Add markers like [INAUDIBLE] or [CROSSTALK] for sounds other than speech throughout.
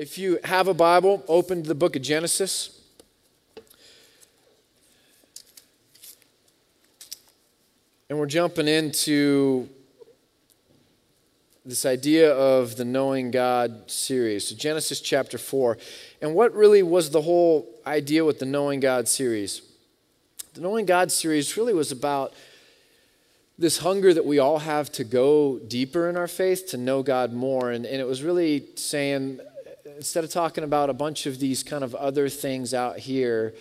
If you have a Bible, open to the book of Genesis. And we're jumping into this idea of the Knowing God series. So, Genesis chapter 4. And what really was the whole idea with the Knowing God series? The Knowing God series really was about this hunger that we all have to go deeper in our faith, to know God more. And, and it was really saying, instead of talking about a bunch of these kind of other things out here,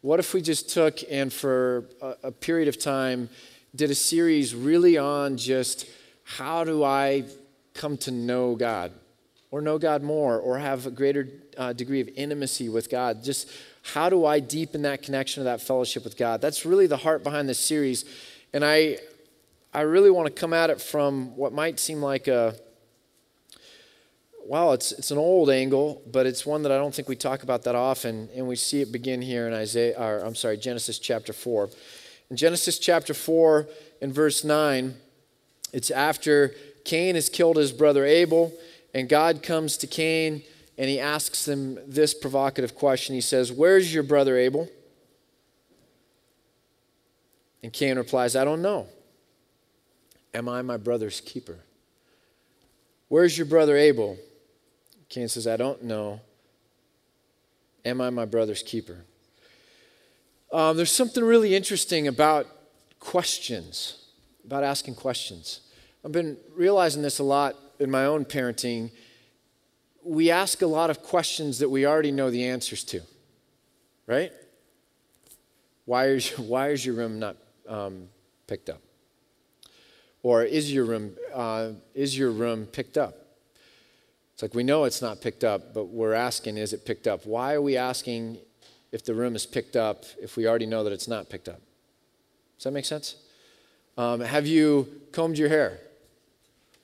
what if we just took and for a, a period of time did a series really on just how do I come to know God or know God more or have a greater uh, degree of intimacy with God? Just how do I deepen that connection to that fellowship with God? That's really the heart behind this series. And I, I really want to come at it from what might seem like a, well, it's, it's an old angle, but it's one that I don't think we talk about that often. And we see it begin here in Isaiah, or I'm sorry, Genesis chapter 4. In Genesis chapter 4, in verse 9, it's after Cain has killed his brother Abel, and God comes to Cain and he asks him this provocative question. He says, Where's your brother Abel? And Cain replies, I don't know. Am I my brother's keeper? Where's your brother Abel? Cain says, I don't know. Am I my brother's keeper? Um, there's something really interesting about questions, about asking questions. I've been realizing this a lot in my own parenting. We ask a lot of questions that we already know the answers to, right? Why is, [LAUGHS] why is your room not um, picked up? Or is your room, uh, is your room picked up? It's like we know it's not picked up, but we're asking, is it picked up? Why are we asking if the room is picked up if we already know that it's not picked up? Does that make sense? Um, have you combed your hair?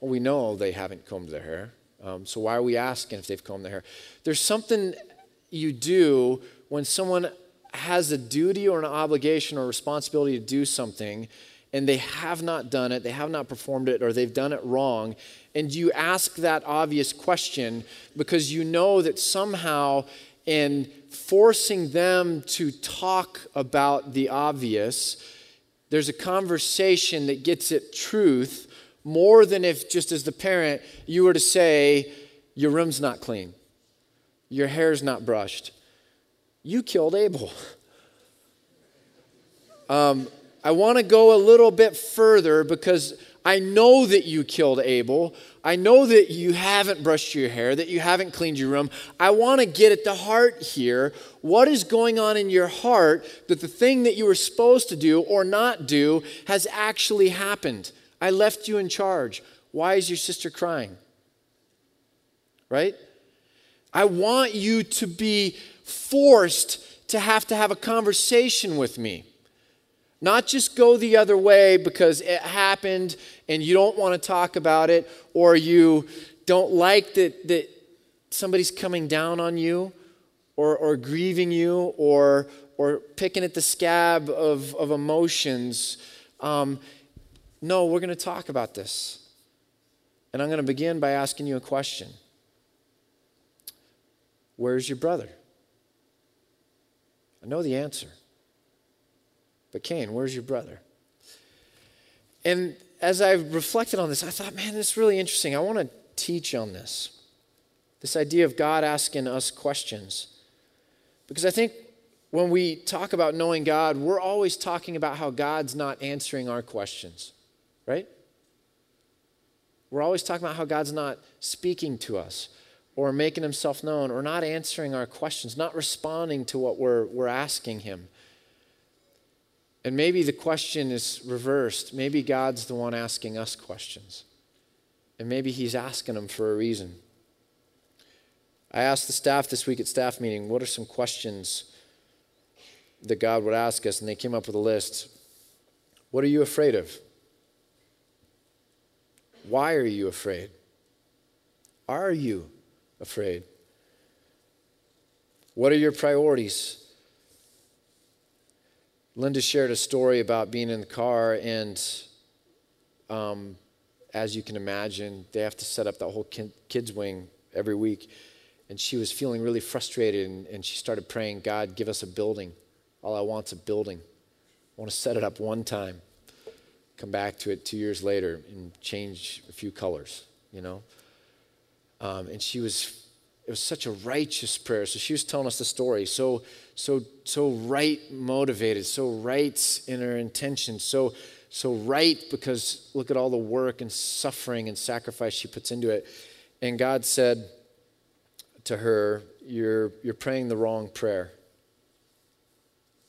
Well, we know they haven't combed their hair. Um, so why are we asking if they've combed their hair? There's something you do when someone has a duty or an obligation or responsibility to do something and they have not done it, they have not performed it, or they've done it wrong, and you ask that obvious question because you know that somehow in forcing them to talk about the obvious, there's a conversation that gets at truth more than if, just as the parent, you were to say, Your room's not clean, your hair's not brushed. You killed Abel. [LAUGHS] Um, I want to go a little bit further because I know that you killed Abel. I know that you haven't brushed your hair, that you haven't cleaned your room. I want to get at the heart here. What is going on in your heart that the thing that you were supposed to do or not do has actually happened? I left you in charge. Why is your sister crying? Right? I want you to be forced to have to have a conversation with me. Not just go the other way because it happened and you don't want to talk about it or you don't like that, that somebody's coming down on you or, or grieving you or, or picking at the scab of, of emotions. Um, no, we're going to talk about this. And I'm going to begin by asking you a question Where's your brother? I know the answer. But Cain, where's your brother? And as I reflected on this, I thought, man, this is really interesting. I want to teach on this. This idea of God asking us questions. Because I think when we talk about knowing God, we're always talking about how God's not answering our questions, right? We're always talking about how God's not speaking to us or making himself known or not answering our questions, not responding to what we're, we're asking him. And maybe the question is reversed. Maybe God's the one asking us questions. And maybe He's asking them for a reason. I asked the staff this week at staff meeting, what are some questions that God would ask us? And they came up with a list. What are you afraid of? Why are you afraid? Are you afraid? What are your priorities? Linda shared a story about being in the car, and um, as you can imagine, they have to set up that whole kids' wing every week. and she was feeling really frustrated, and, and she started praying, God, give us a building. All I want's a building. I want to set it up one time, come back to it two years later, and change a few colors, you know? Um, and she was, it was such a righteous prayer. So she was telling us the story. So, so, so right motivated, so right in her intention, so, so right because look at all the work and suffering and sacrifice she puts into it. And God said, to her, You're, you're praying the wrong prayer.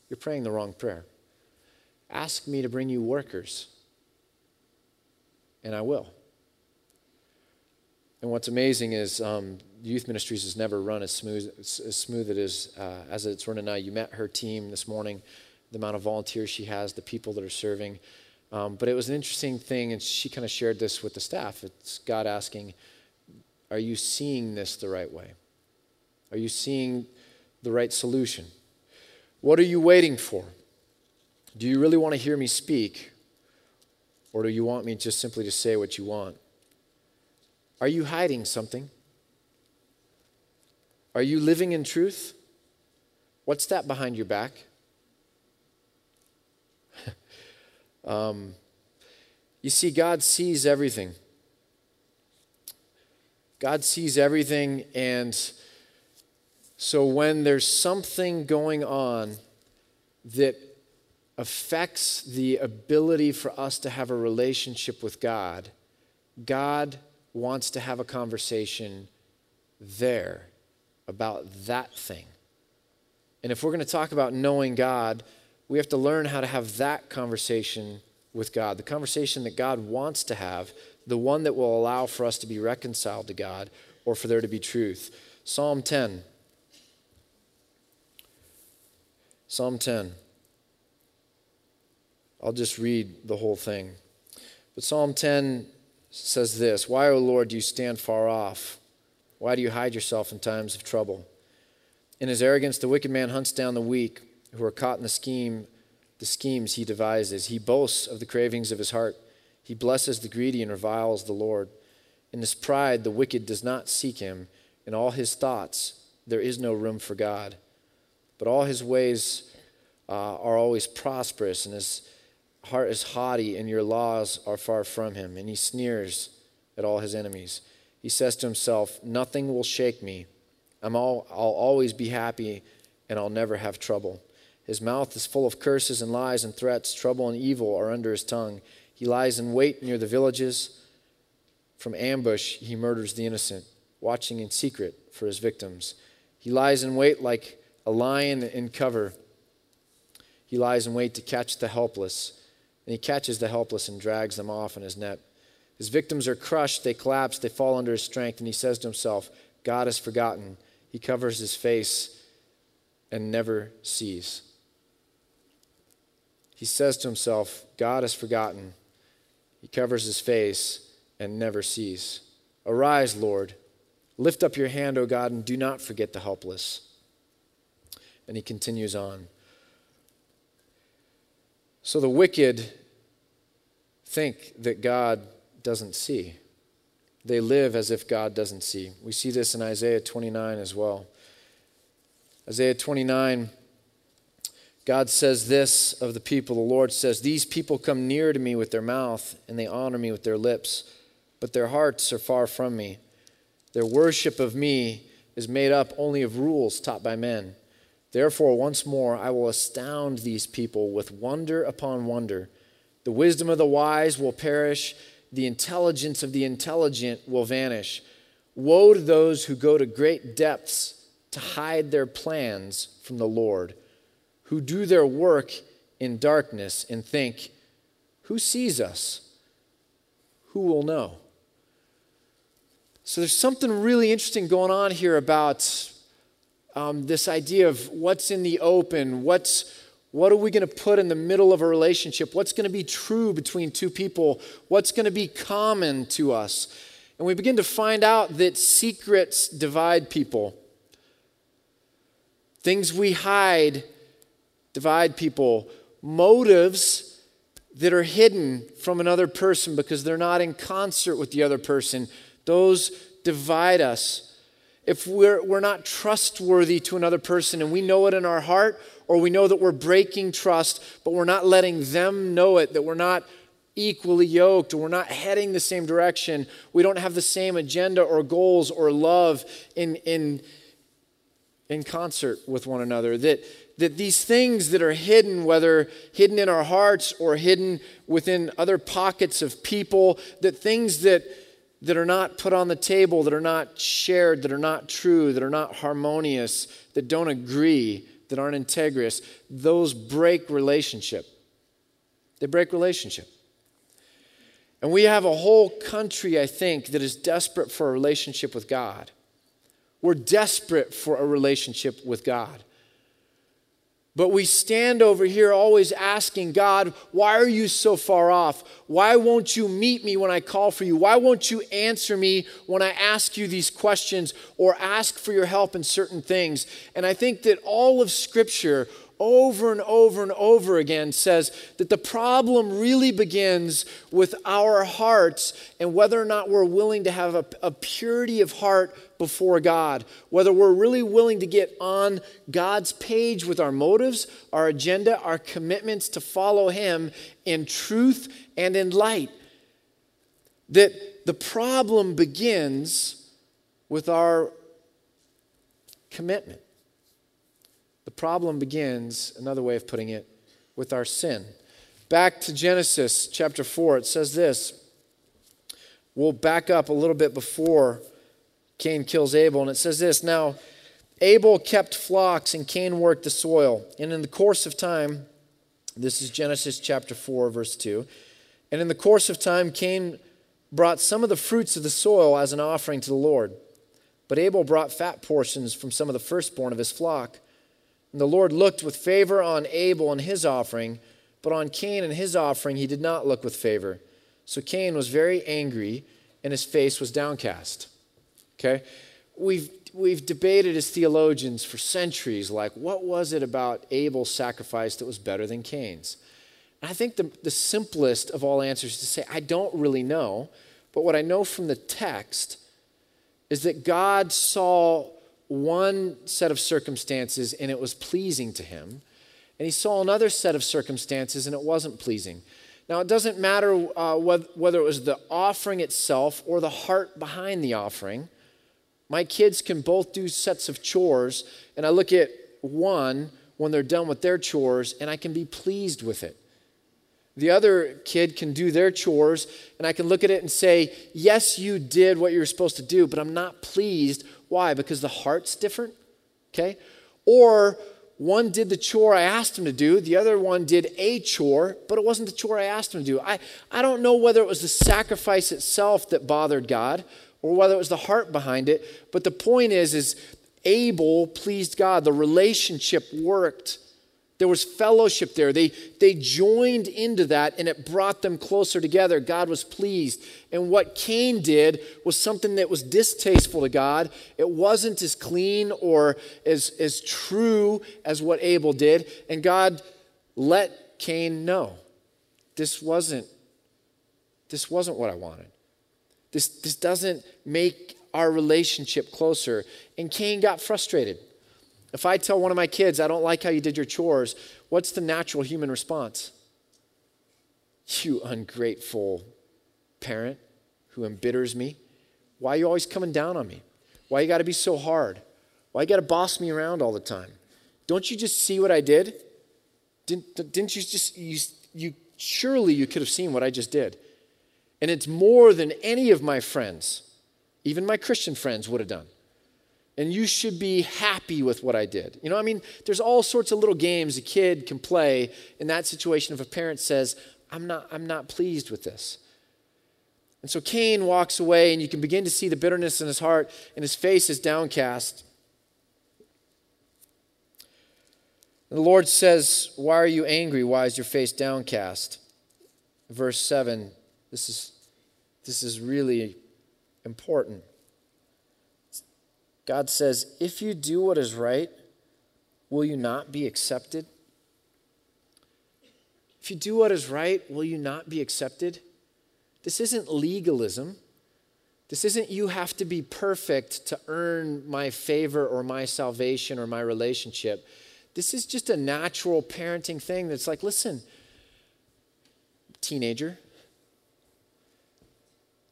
You're praying the wrong prayer. Ask me to bring you workers, and I will. And what's amazing is um, youth ministries has never run as smooth as smooth it is uh, as it's running now. You met her team this morning, the amount of volunteers she has, the people that are serving. Um, but it was an interesting thing, and she kind of shared this with the staff. It's God asking, "Are you seeing this the right way?" Are you seeing the right solution? What are you waiting for? Do you really want to hear me speak? Or do you want me just simply to say what you want? Are you hiding something? Are you living in truth? What's that behind your back? [LAUGHS] um, you see, God sees everything. God sees everything, and so when there's something going on that affects the ability for us to have a relationship with God, God wants to have a conversation there about that thing. And if we're going to talk about knowing God, we have to learn how to have that conversation with God, the conversation that God wants to have, the one that will allow for us to be reconciled to God or for there to be truth. Psalm 10. Psalm 10. I'll just read the whole thing. But Psalm 10 says this Why, O Lord, do you stand far off? Why do you hide yourself in times of trouble? In his arrogance, the wicked man hunts down the weak who are caught in the scheme, the schemes he devises. He boasts of the cravings of his heart. He blesses the greedy and reviles the Lord. In his pride, the wicked does not seek him. In all his thoughts, there is no room for God. But all his ways uh, are always prosperous, and his heart is haughty, and your laws are far from him. And he sneers at all his enemies. He says to himself, Nothing will shake me. I'm all, I'll always be happy, and I'll never have trouble. His mouth is full of curses and lies and threats. Trouble and evil are under his tongue. He lies in wait near the villages. From ambush, he murders the innocent, watching in secret for his victims. He lies in wait like a lion in cover. He lies in wait to catch the helpless, and he catches the helpless and drags them off in his net. His victims are crushed, they collapse, they fall under his strength, and he says to himself, God has forgotten. He covers his face and never sees. He says to himself, God has forgotten. He covers his face and never sees. Arise, Lord. Lift up your hand, O God, and do not forget the helpless. And he continues on. So the wicked think that God doesn't see. They live as if God doesn't see. We see this in Isaiah 29 as well. Isaiah 29, God says this of the people. The Lord says, These people come near to me with their mouth, and they honor me with their lips, but their hearts are far from me. Their worship of me is made up only of rules taught by men. Therefore, once more, I will astound these people with wonder upon wonder. The wisdom of the wise will perish, the intelligence of the intelligent will vanish. Woe to those who go to great depths to hide their plans from the Lord, who do their work in darkness and think, Who sees us? Who will know? So there's something really interesting going on here about um, this idea of what's in the open, what's what are we going to put in the middle of a relationship? What's going to be true between two people? What's going to be common to us? And we begin to find out that secrets divide people. Things we hide divide people. Motives that are hidden from another person because they're not in concert with the other person, those divide us. if we're, we're not trustworthy to another person and we know it in our heart, or we know that we're breaking trust, but we're not letting them know it, that we're not equally yoked, or we're not heading the same direction, we don't have the same agenda or goals or love in, in, in concert with one another, that, that these things that are hidden, whether hidden in our hearts or hidden within other pockets of people, that things that that are not put on the table, that are not shared, that are not true, that are not harmonious, that don't agree, that aren't integrous, those break relationship. They break relationship. And we have a whole country, I think, that is desperate for a relationship with God. We're desperate for a relationship with God. But we stand over here always asking God, why are you so far off? Why won't you meet me when I call for you? Why won't you answer me when I ask you these questions or ask for your help in certain things? And I think that all of Scripture, over and over and over again says that the problem really begins with our hearts and whether or not we're willing to have a, a, purity of heart before God, whether we're really willing to get on God's page with our motives, our agenda, our commitments to follow Him in truth and in light. That the problem begins with our commitment. The problem begins, another way of putting it, with our sin. Back to Genesis chapter 4, it says this. We'll back up a little bit before Cain kills Abel, and it says this Now, Abel kept flocks, and Cain worked the soil. And in the course of time, this is Genesis chapter 4, verse 2. And in the course of time, Cain brought some of the fruits of the soil as an offering to the Lord. But Abel brought fat portions from some of the firstborn of his flock. And the Lord looked with favor on Abel and his offering, but on Cain and his offering he did not look with favor. So Cain was very angry, and his face was downcast. Okay? We've, we've debated as theologians for centuries, like, what was it about Abel's sacrifice that was better than Cain's? And I think the, the simplest of all answers is to say, I don't really know, but what I know from the text is that God saw one set of circumstances and it was pleasing to him, and he saw another set of circumstances and it wasn't pleasing. Now, it doesn't matter uh, whether it was the offering itself or the heart behind the offering. My kids can both do sets of chores, and I look at one when they're done with their chores, and I can be pleased with it. The other kid can do their chores, and I can look at it and say, Yes, you did what you were supposed to do, but I'm not pleased why? Because the heart's different? Okay? Or one did the chore I asked him to do, the other one did a chore, but it wasn't the chore I asked him to do. I, I don't know whether it was the sacrifice itself that bothered God or whether it was the heart behind it, but the point is, is Abel pleased God. The relationship worked. There was fellowship there. They, they joined into that and it brought them closer together. God was pleased. And what Cain did was something that was distasteful to God. It wasn't as clean or as, as true as what Abel did. And God let Cain know this wasn't, this wasn't what I wanted. This, this doesn't make our relationship closer. And Cain got frustrated. If I tell one of my kids, I don't like how you did your chores, what's the natural human response? You ungrateful parent who embitters me. Why are you always coming down on me? Why you got to be so hard? Why you got to boss me around all the time? Don't you just see what I did? Didn't, didn't you just, you, you, surely you could have seen what I just did. And it's more than any of my friends, even my Christian friends, would have done and you should be happy with what I did. You know, I mean, there's all sorts of little games a kid can play in that situation if a parent says, I'm not, I'm not pleased with this. And so Cain walks away, and you can begin to see the bitterness in his heart, and his face is downcast. And the Lord says, Why are you angry? Why is your face downcast? Verse 7, this is, this is really important. God says, If you do what is right, will you not be accepted? If you do what is right, will you not be accepted? This isn't legalism. This isn't you have to be perfect to earn my favor or my salvation or my relationship. This is just a natural parenting thing that's like, listen, teenager,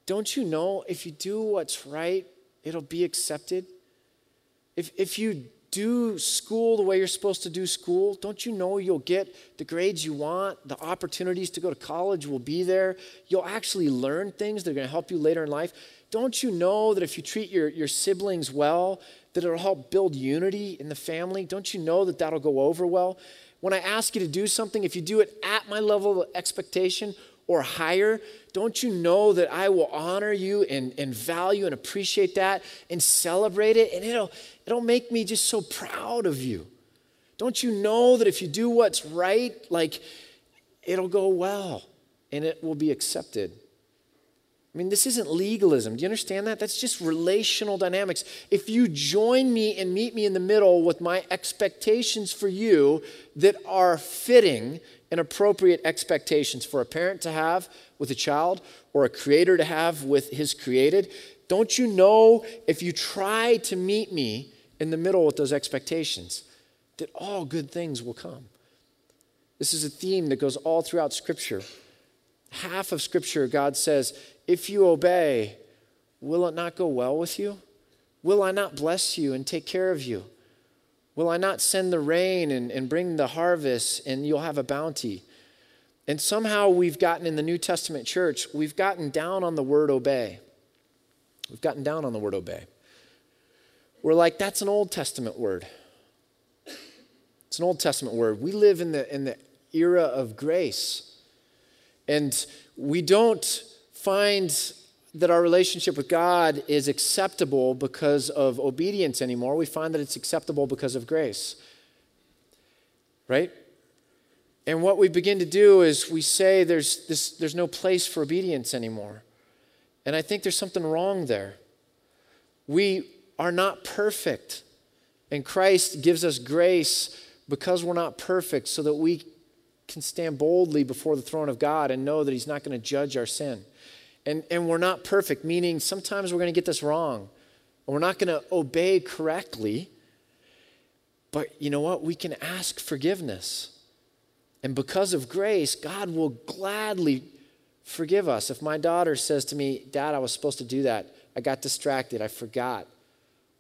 don't you know if you do what's right, it'll be accepted? If, if you do school the way you're supposed to do school, don't you know you'll get the grades you want? The opportunities to go to college will be there. You'll actually learn things that are going to help you later in life. Don't you know that if you treat your, your siblings well, that it'll help build unity in the family? Don't you know that that'll go over well? When I ask you to do something, if you do it at my level of expectation or higher, don't you know that I will honor you and, and value and appreciate that and celebrate it? And it'll, it'll make me just so proud of you. Don't you know that if you do what's right, like it'll go well and it will be accepted? I mean, this isn't legalism. Do you understand that? That's just relational dynamics. If you join me and meet me in the middle with my expectations for you that are fitting and appropriate expectations for a parent to have with a child or a creator to have with his created, don't you know if you try to meet me in the middle with those expectations, that all good things will come? This is a theme that goes all throughout Scripture. Half of Scripture, God says, if you obey, will it not go well with you? Will I not bless you and take care of you? Will I not send the rain and, and bring the harvest and you'll have a bounty? And somehow we've gotten in the New Testament church, we've gotten down on the word obey. We've gotten down on the word obey. We're like, that's an Old Testament word. It's an Old Testament word. We live in the, in the era of grace. And we don't find that our relationship with God is acceptable because of obedience anymore. We find that it's acceptable because of grace. Right? And what we begin to do is we say there's, this, there's no place for obedience anymore. And I think there's something wrong there. We are not perfect. And Christ gives us grace because we're not perfect so that we can stand boldly before the throne of God and know that He's not going to judge our sin. And, and we're not perfect, meaning sometimes we're going to get this wrong. And we're not going to obey correctly. But you know what? We can ask forgiveness. And because of grace, God will gladly forgive us. If my daughter says to me, Dad, I was supposed to do that, I got distracted, I forgot.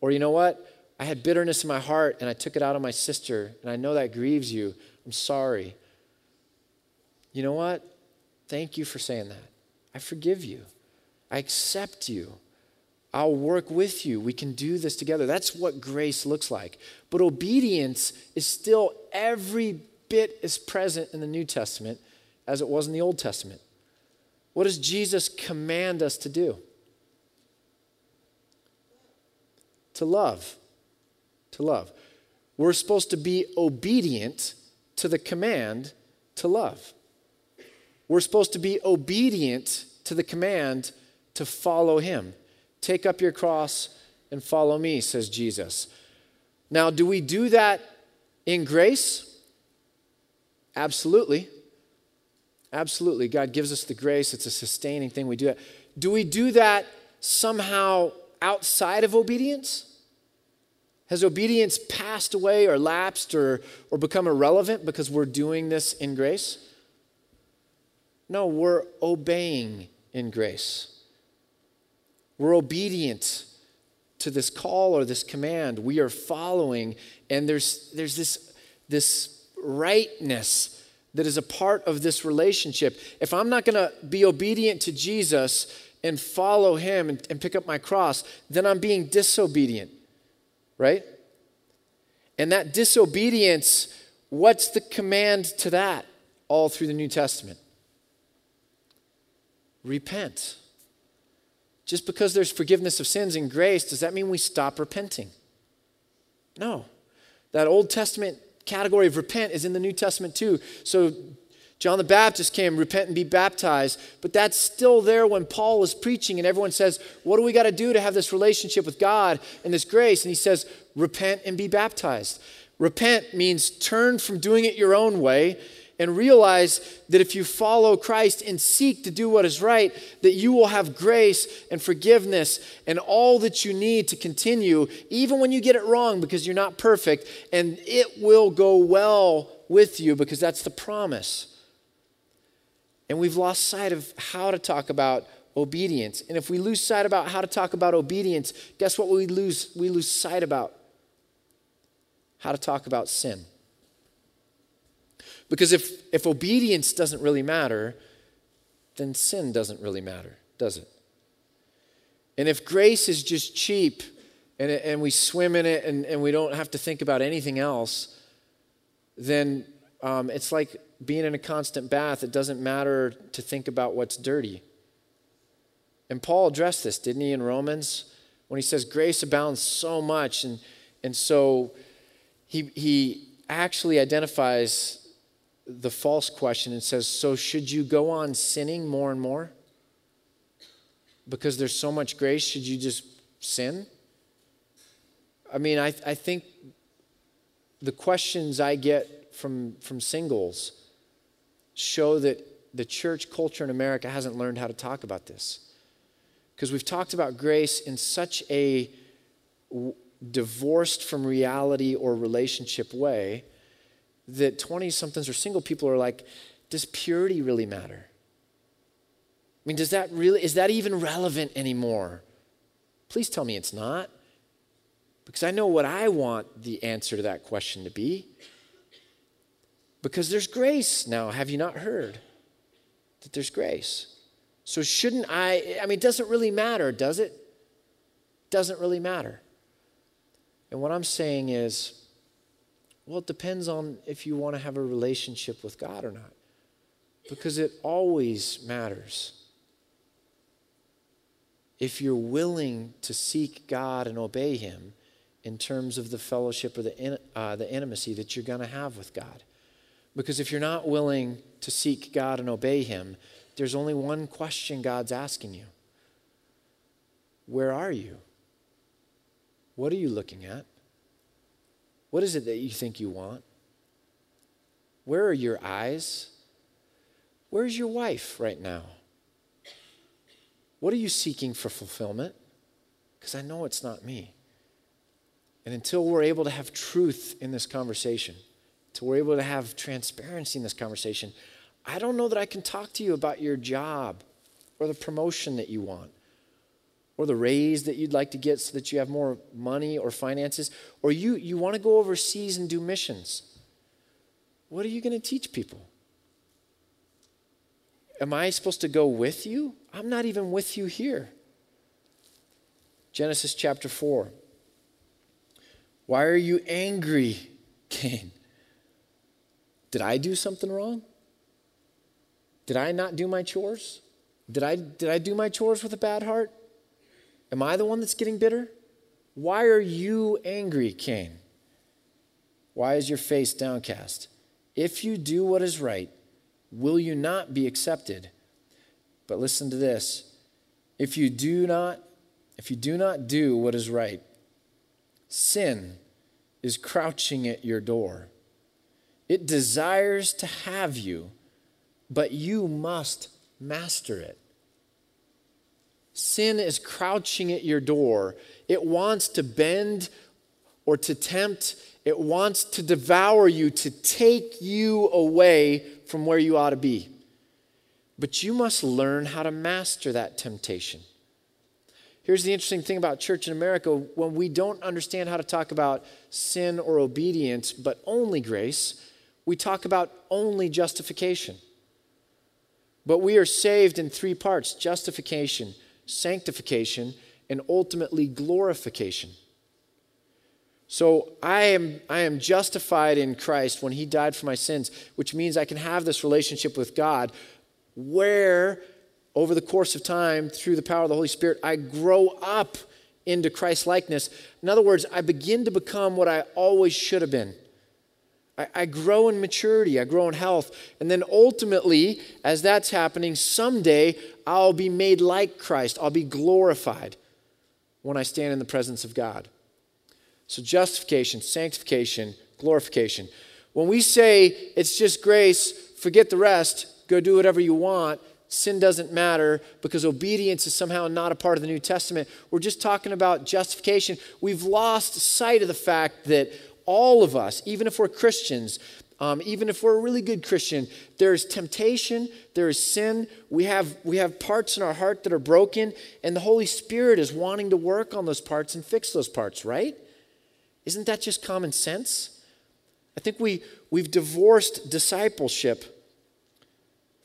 Or you know what? I had bitterness in my heart and I took it out on my sister, and I know that grieves you. I'm sorry. You know what? Thank you for saying that. I forgive you. I accept you. I'll work with you. We can do this together. That's what grace looks like. But obedience is still every bit as present in the New Testament as it was in the Old Testament. What does Jesus command us to do? To love. To love. We're supposed to be obedient to the command to love. We're supposed to be obedient to the command to follow him. Take up your cross and follow me, says Jesus. Now, do we do that in grace? Absolutely. Absolutely. God gives us the grace, it's a sustaining thing. We do that. Do we do that somehow outside of obedience? Has obedience passed away or lapsed or, or become irrelevant because we're doing this in grace? No, we're obeying in grace. We're obedient to this call or this command. We are following, and there's, there's this, this rightness that is a part of this relationship. If I'm not going to be obedient to Jesus and follow him and, and pick up my cross, then I'm being disobedient, right? And that disobedience, what's the command to that all through the New Testament? Repent. Just because there's forgiveness of sins and grace, does that mean we stop repenting? No. That Old Testament category of repent is in the New Testament too. So John the Baptist came, repent and be baptized. But that's still there when Paul was preaching, and everyone says, What do we got to do to have this relationship with God and this grace? And he says, Repent and be baptized. Repent means turn from doing it your own way and realize that if you follow Christ and seek to do what is right, that you will have grace and forgiveness and all that you need to continue, even when you get it wrong because you're not perfect, and it will go well with you because that's the promise. And we've lost sight of how to talk about obedience. And if we lose sight about how to talk about obedience, guess what we lose? We lose sight about how to talk about sin. Because if, if obedience doesn't really matter, then sin doesn't really matter, does it? And if grace is just cheap and, and we swim in it and, and we don't have to think about anything else, then um, it's like being in a constant bath. It doesn't matter to think about what's dirty. And Paul addressed this, didn't he, in Romans? When he says grace abounds so much. And, and so he, he actually identifies the false question and says, So should you go on sinning more and more? Because there's so much grace, should you just sin? I mean, I, I think the questions I get from, from singles show that the church culture in America hasn't learned how to talk about this. Because we've talked about grace in such a divorced from reality or relationship way that 20 somethings or single people are like, does purity really matter? I mean, does that really, is that even relevant anymore? Please tell me it's not. Because I know what I want the answer to that question to be. Because there's grace now. Have you not heard that there's grace? So, shouldn't I? I mean, it doesn't really matter, does it? Doesn't really matter. And what I'm saying is, well, it depends on if you want to have a relationship with God or not. Because it always matters. If you're willing to seek God and obey Him in terms of the fellowship or the, uh, the intimacy that you're going to have with God. Because if you're not willing to seek God and obey Him, there's only one question God's asking you Where are you? What are you looking at? What is it that you think you want? Where are your eyes? Where's your wife right now? What are you seeking for fulfillment? Because I know it's not me. And until we're able to have truth in this conversation, until we're able to have transparency in this conversation, I don't know that I can talk to you about your job or the promotion that you want or the raise that you'd like to get so that you have more money or finances, or you, you want to go overseas and do missions. What are you going to teach people? Am I supposed to go with you? I'm not even with you here. Genesis chapter 4. Why are you angry, [LAUGHS] Cain? Did I do something wrong? Did I not do my chores? Did I, did I do my chores with a bad heart? Am I the one that's getting bitter? Why are you angry, Cain? Why is your face downcast? If you do what is right, will you not be accepted? But listen to this. If you do not if you do not do what is right, sin is crouching at your door. It desires to have you but you must master it. Sin is crouching at your door. It wants to bend or to tempt, it wants to devour you, to take you away from where you ought to be. But you must learn how to master that temptation. Here's the interesting thing about church in America when we don't understand how to talk about sin or obedience, but only grace, we talk about only justification. But we are saved in three parts justification, sanctification, and ultimately glorification. So I am, I am justified in Christ when He died for my sins, which means I can have this relationship with God where, over the course of time, through the power of the Holy Spirit, I grow up into Christ likeness. In other words, I begin to become what I always should have been. I, I grow in maturity, I grow in health. And then ultimately, as that's happening, someday I'll be made like Christ. I'll be glorified when I stand in the presence of God. So, justification, sanctification, glorification. When we say it's just grace forget the rest, go do whatever you want. Sin doesn't matter because obedience is somehow not a part of the New Testament. We're just talking about justification. We've lost sight of the fact that all of us, even if we're Christians, um, even if we're a really good Christian, there's temptation, there is sin. We have, we have parts in our heart that are broken, and the Holy Spirit is wanting to work on those parts and fix those parts, right? Isn't that just common sense? I think we, we've divorced discipleship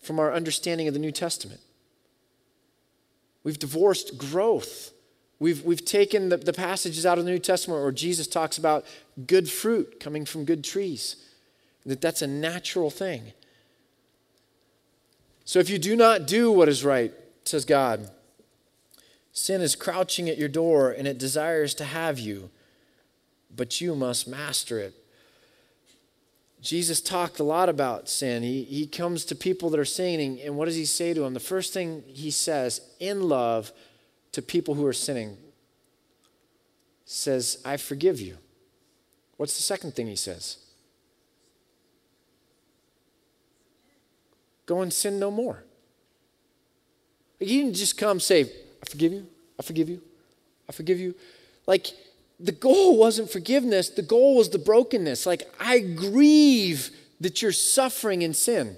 from our understanding of the New Testament. We've divorced growth. We've, we've taken the, the passages out of the New Testament where Jesus talks about good fruit coming from good trees that that's a natural thing. So if you do not do what is right, says God, sin is crouching at your door and it desires to have you, but you must master it. Jesus talked a lot about sin. He, he comes to people that are sinning, and what does he say to them? The first thing he says in love to people who are sinning says, I forgive you. What's the second thing he says? Go and sin no more. He didn't just come say, I forgive you, I forgive you, I forgive you. Like, the goal [LAUGHS] wasn't forgiveness, the goal was the brokenness. Like, I grieve that you're suffering in sin.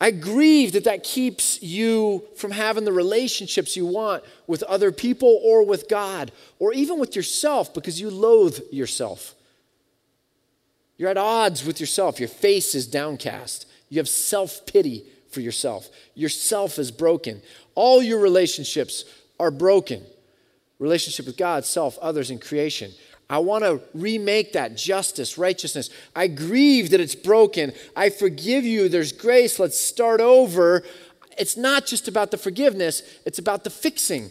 I grieve that that keeps you from having the relationships you want with other people or with God or even with yourself because you loathe yourself. You're at odds with yourself. Your face is downcast. You have self pity for yourself. Yourself is broken. All your relationships are broken relationship with God, self, others, and creation. I want to remake that justice, righteousness. I grieve that it's broken. I forgive you. There's grace. Let's start over. It's not just about the forgiveness, it's about the fixing.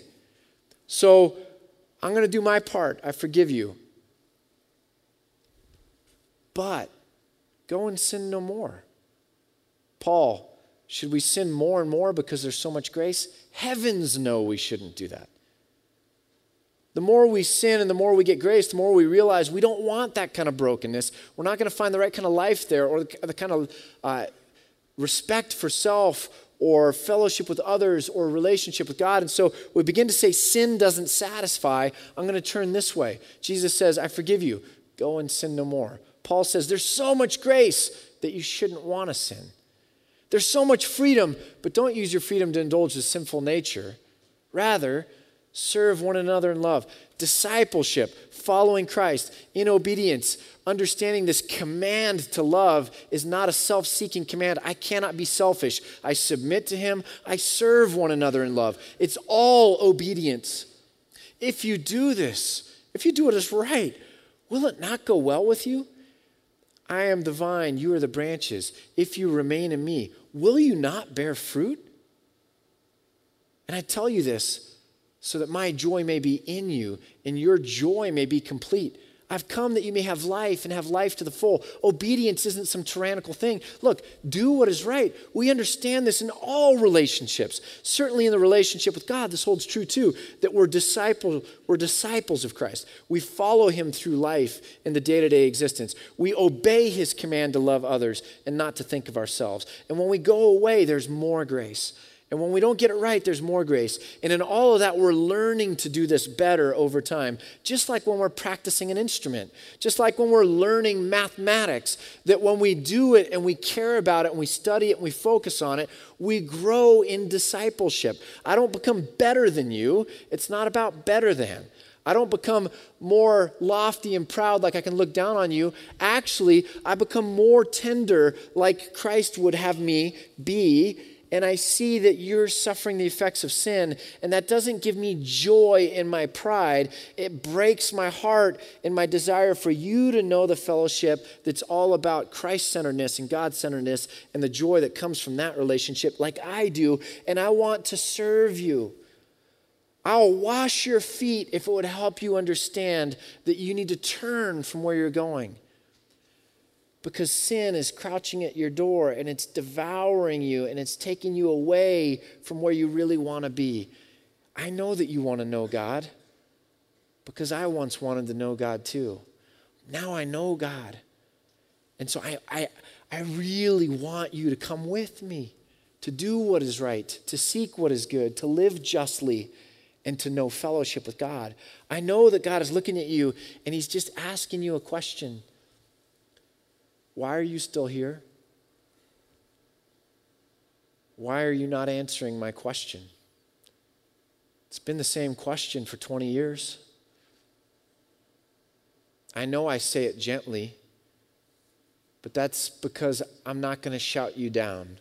So I'm going to do my part. I forgive you. But go and sin no more. Paul, should we sin more and more because there's so much grace? Heavens no, we shouldn't do that. The more we sin and the more we get grace, the more we realize we don't want that kind of brokenness. We're not going to find the right kind of life there or the, kind of uh, respect for self or fellowship with others or relationship with God. And so we begin to say sin doesn't satisfy. I'm going to turn this way. Jesus says, I forgive you. Go and sin no more. Paul says, There's so much grace that you shouldn't want to sin. There's so much freedom, but don't use your freedom to indulge the sinful nature. Rather, serve one another in love. Discipleship, following Christ in obedience, understanding this command to love is not a self seeking command. I cannot be selfish. I submit to Him, I serve one another in love. It's all obedience. If you do this, if you do what is right, will it not go well with you? I am the vine, you are the branches. If you remain in me, will you not bear fruit? And I tell you this so that my joy may be in you and your joy may be complete. I've come that you may have life and have life to the full. Obedience isn't some tyrannical thing. Look, do what is right. We understand this in all relationships. Certainly in the relationship with God, this holds true too, that we're disciples, we're disciples of Christ. We follow him through life in the day-to-day existence. We obey his command to love others and not to think of ourselves. And when we go away, there's more grace. And when we don't get it right, there's more grace. And in all of that, we're learning to do this better over time. Just like when we're practicing an instrument, just like when we're learning mathematics, that when we do it and we care about it and we study it and we focus on it, we grow in discipleship. I don't become better than you, it's not about better than. I don't become more lofty and proud like I can look down on you. Actually, I become more tender like Christ would have me be and I see that you're suffering the effects of sin, and that doesn't give me joy in my pride. It breaks my heart and my desire for you to know the fellowship that's all about Christ centeredness and God centeredness and the joy that comes from that relationship, like I do. And I want to serve you. I'll wash your feet if it would help you understand that you need to turn from where you're going because sin is crouching at your door and it's devouring you and it's taking you away from where you really want to be. I know that you want to know God because I once wanted to know God too. Now I know God. And so I, I, I really want you to come with me, to do what is right, to seek what is good, to live justly, and to know fellowship with God. I know that God is looking at you and He's just asking you a question Why are you still here? Why are you not answering my question? It's been the same question for 20 years. I know I say it gently, but that's because I'm not going to shout you down.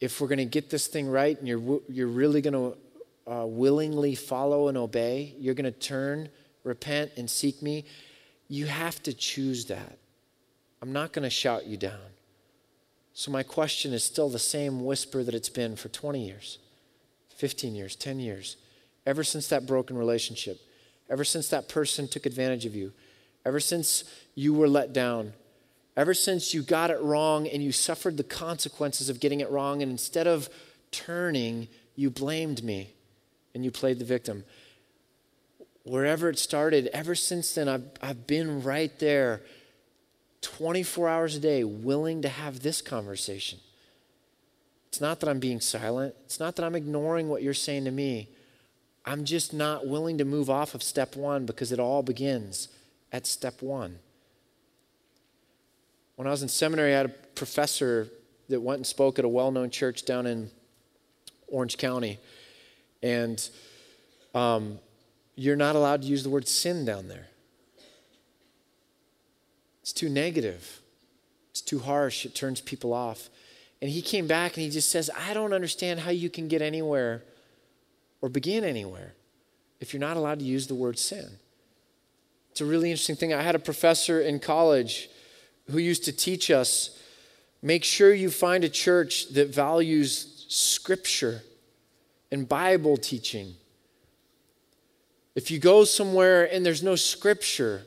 If we're going to get this thing right and you're, you're really going to uh, willingly follow and obey, you're going to turn, repent, and seek me, you have to choose that. I'm not going to shout you down. So, my question is still the same whisper that it's been for 20 years, 15 years, 10 years, ever since that broken relationship, ever since that person took advantage of you, ever since you were let down, ever since you got it wrong and you suffered the consequences of getting it wrong, and instead of turning, you blamed me and you played the victim. Wherever it started, ever since then, I've, I've been right there 24 hours a day willing to have this conversation. It's not that I'm being silent, it's not that I'm ignoring what you're saying to me. I'm just not willing to move off of step one because it all begins at step one. When I was in seminary, I had a professor that went and spoke at a well known church down in Orange County. And um, you're not allowed to use the word sin down there. It's too negative, it's too harsh, it turns people off. And he came back and he just says, I don't understand how you can get anywhere or begin anywhere if you're not allowed to use the word sin. It's a really interesting thing. I had a professor in college who used to teach us make sure you find a church that values scripture and Bible teaching. If you go somewhere and there's no scripture,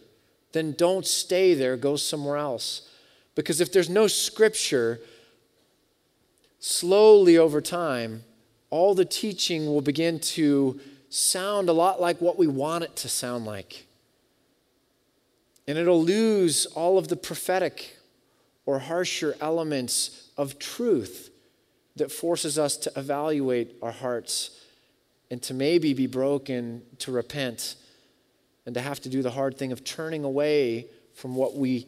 then don't stay there, go somewhere else. Because if there's no scripture, slowly over time, all the teaching will begin to sound a lot like what we want it to sound like. And it'll lose all of the prophetic or harsher elements of truth that forces us to evaluate our hearts and to maybe be broken, to repent, and to have to do the hard thing of turning away from what we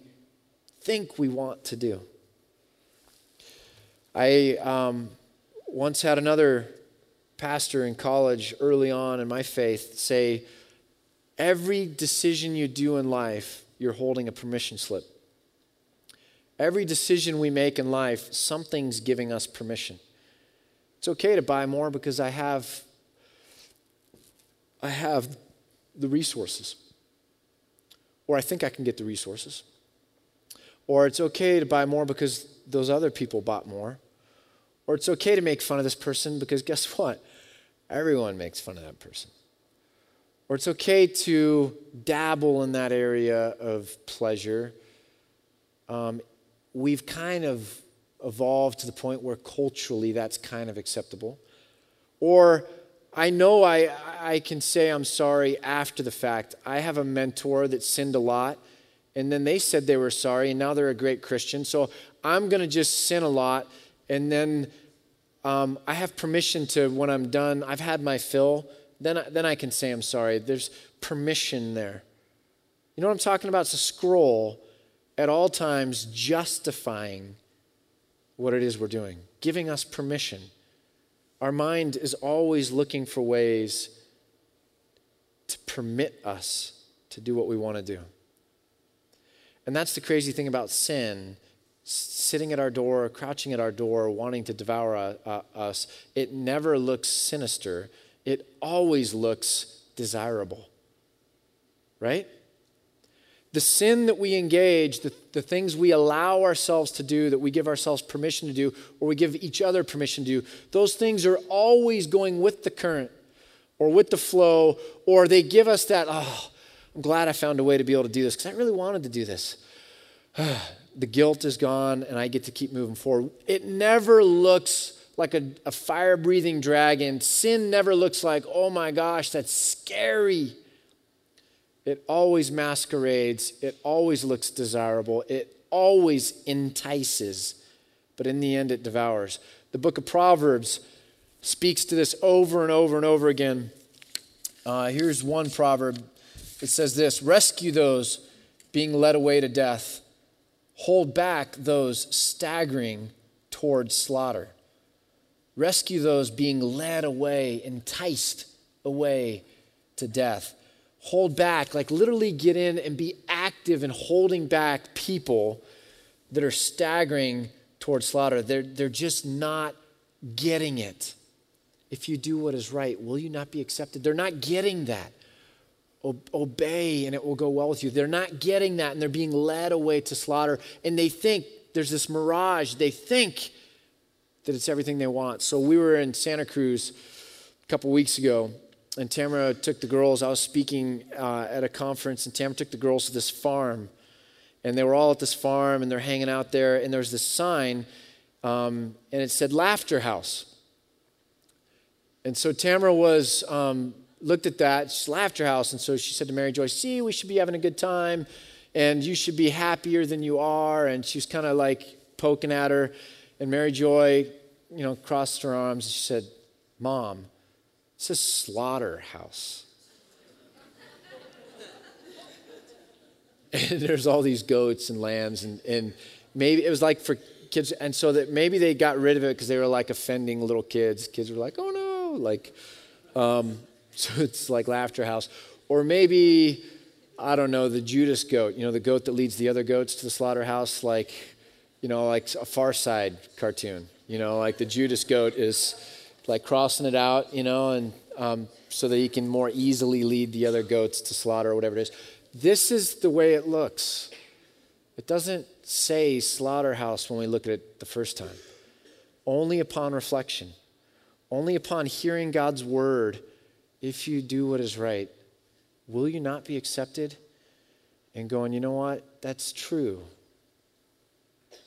think we want to do. I um, once had another pastor in college early on in my faith say, Every decision you do in life, you're holding a permission slip. Every decision we make in life, something's giving us permission. It's okay to buy more because I have I have the resources. Or I think I can get the resources. Or it's okay to buy more because those other people bought more. Or it's okay to make fun of this person because guess [LAUGHS] what? Everyone makes fun of that person. Or it's okay to dabble in that area of pleasure. Um, we've kind of evolved to the point where culturally that's kind of acceptable. Or I know I, I can say I'm sorry after the fact. I have a mentor that sinned a lot, and then they said they were sorry, and now they're a great Christian. So I'm going to just sin a lot, and then um, I have permission to, when I'm done, I've had my fill, then I, then I can say I'm sorry. There's permission there. You know what I'm talking about? It's a scroll at all times justifying what it is we're doing, giving us permission. Our mind is always looking for ways to permit us to do what we want to do. And that's the crazy thing about sin sitting at our door, crouching at our door, wanting to devour uh, us. It never looks sinister, it always looks desirable. Right? The sin that we engage, the, the things we allow ourselves to do, that we give ourselves permission to do, or we give each other permission to do, those things are always going with the current or with the flow, or they give us that, oh, I'm glad I found a way to be able to do this because I really wanted to do this. [SIGHS] the guilt is gone and I get to keep moving forward. It never looks like a, a fire breathing dragon. Sin never looks like, oh my gosh, that's scary. It always masquerades, it always looks desirable, it always entices, but in the end it devours. The book of Proverbs speaks to this over and over and over again. Uh, here's one proverb it says this Rescue those being led away to death, hold back those staggering towards slaughter. Rescue those being led away, enticed away to death. Hold back, like literally get in and be active in holding back people that are staggering towards slaughter. They're, they're just not getting it. If you do what is right, will you not be accepted? They're not getting that. obey and it will go well with you. They're not getting that and they're being led away to slaughter. And they think there's this mirage. They think that it's everything they want. So we were in Santa Cruz a couple weeks ago, and Tamara took the girls. I was speaking uh, at a conference, and Tamara took the girls to this farm, and they were all at this farm, and they're hanging out there, and there's this sign, um, and it said Laughter House. And so Tamara was um, looked at that, she's Laughter House, and so she said to Mary Joy, "See, we should be having a good time, and you should be happier than you are." And she was kind of like poking at her. And Mary Joy, you know, crossed her arms. She said, Mom, it's a slaughterhouse. [LAUGHS] and there's all these goats and lambs, and, and maybe it was like for kids, and so that maybe they got rid of it because they were like offending little kids. Kids were like, oh no, like, um, [LAUGHS] so it's like laughter house. Or maybe, I don't know, the Judas goat, you know, the goat that leads the other goats to the slaughterhouse, like, you know, like a Far Side cartoon. You know, like the Judas goat is like crossing it out, you know, and um, so that he can more easily lead the other goats to slaughter or whatever it is. This is the way it looks. It doesn't say slaughterhouse when we look at it the first time. Only upon reflection, only upon hearing God's word, if you do what is right, will you not be accepted? And going, you know what? That's true.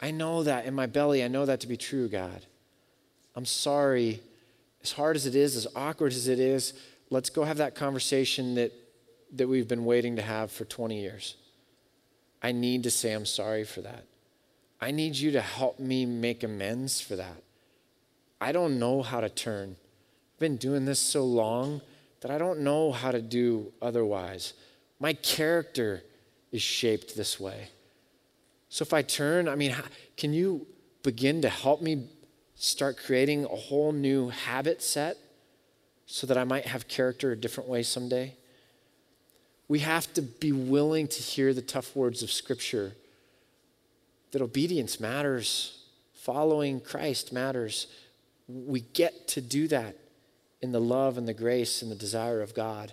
I know that in my belly. I know that to be true, God. I'm sorry. As hard as it is, as awkward as it is, let's go have that conversation that, that we've been waiting to have for 20 years. I need to say I'm sorry for that. I need you to help me make amends for that. I don't know how to turn. I've been doing this so long that I don't know how to do otherwise. My character is shaped this way. So if I turn, I mean, can you begin to help me start creating a whole new habit set so that I might have character a different way someday? We have to be willing to hear the tough words of Scripture that obedience matters, following Christ matters. We get to do that in the love and the grace and the desire of God.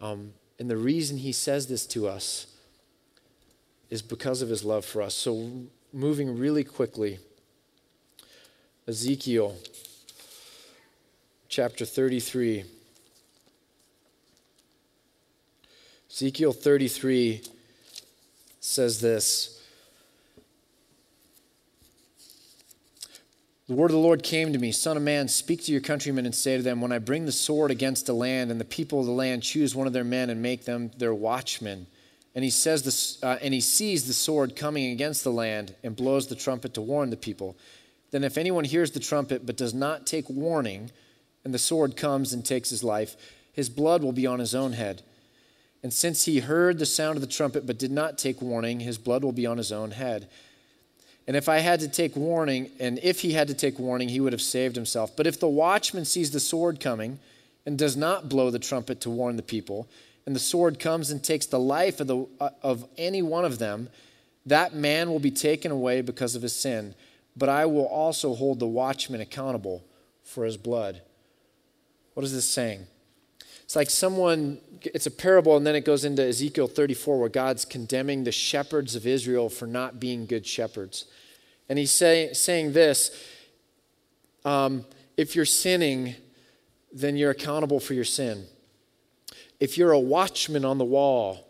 Um, and the reason He says this to us is because of his love for us. So, moving really quickly, Ezekiel chapter 33. Ezekiel 33 says this The word of the Lord came to me Son of man, speak to your countrymen and say to them, When I bring the sword against the land, and the people of the land choose one of their men and make them their watchmen, and he says this, uh, and he sees the sword coming against the land and blows the trumpet to warn the people. Then, if anyone hears the trumpet but does not take warning, and the sword comes and takes his life, his blood will be on his own head. And since he heard the sound of the trumpet but did not take warning, his blood will be on his own head. And if I had to take warning, and if he had to take warning, he would have saved himself. But if the watchman sees the sword coming and does not blow the trumpet to warn the people, and the sword comes and takes the life of, the, uh, of any one of them, that man will be taken away because of his sin. But I will also hold the watchman accountable for his blood. What is this saying? It's like someone, it's a parable, and then it goes into Ezekiel 34, where God's condemning the shepherds of Israel for not being good shepherds. And he's say, saying this um, if you're sinning, then you're accountable for your sin if you're a watchman on the wall,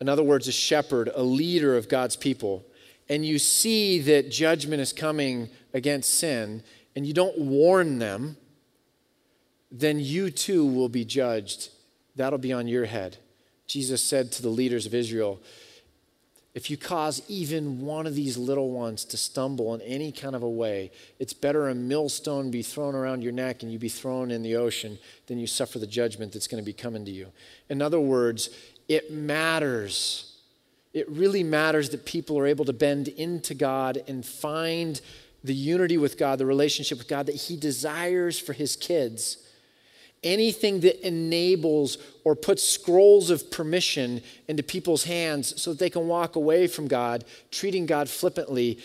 in other words, a shepherd, a leader of God's people, and you see that judgment is coming against sin, and you don't warn them, then you too will be judged. That'll be on your head. Jesus said to the leaders of Israel, if you cause even one of these little ones to stumble in any kind of a way, it's better a millstone be thrown around your neck and you be thrown in the ocean than you suffer the judgment that's going to be coming to you. In other words, it matters. It really matters that people are able to bend into God and find the unity with God, the relationship with God that He desires for His kids anything that enables or puts scrolls of permission into people's hands so that they can walk away from God, treating God flippantly,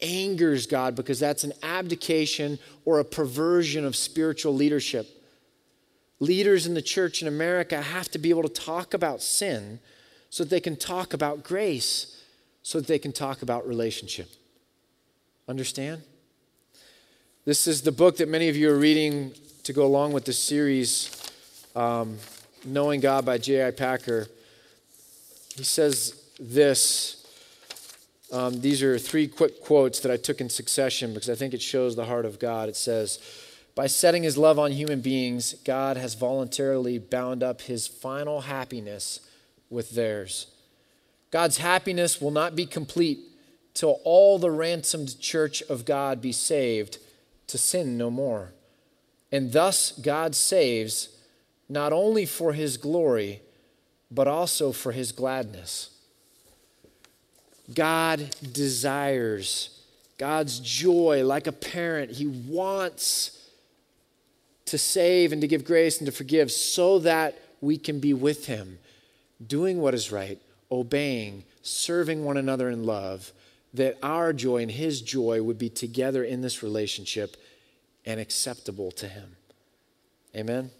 angers God because that's an abdication or a perversion of spiritual leadership. Leaders in the church in America have to be able to talk about sin so that they can talk about grace, so that they can talk about relationship. Understand? This is the book that many of you are reading to go along with this series, um, Knowing God by J.I. Packer, he says this. Um, these are three quick quotes that I took in succession because I think it shows the heart of God. It says, By setting his love on human beings, God has voluntarily bound up his final happiness with theirs. God's happiness will not be complete till all the ransomed church of God be saved to sin no more. And thus, God saves not only for his glory, but also for his gladness. God desires God's joy like a parent. He wants to save and to give grace and to forgive so that we can be with him, doing what is right, obeying, serving one another in love, that our joy and his joy would be together in this relationship and acceptable to Him. Amen.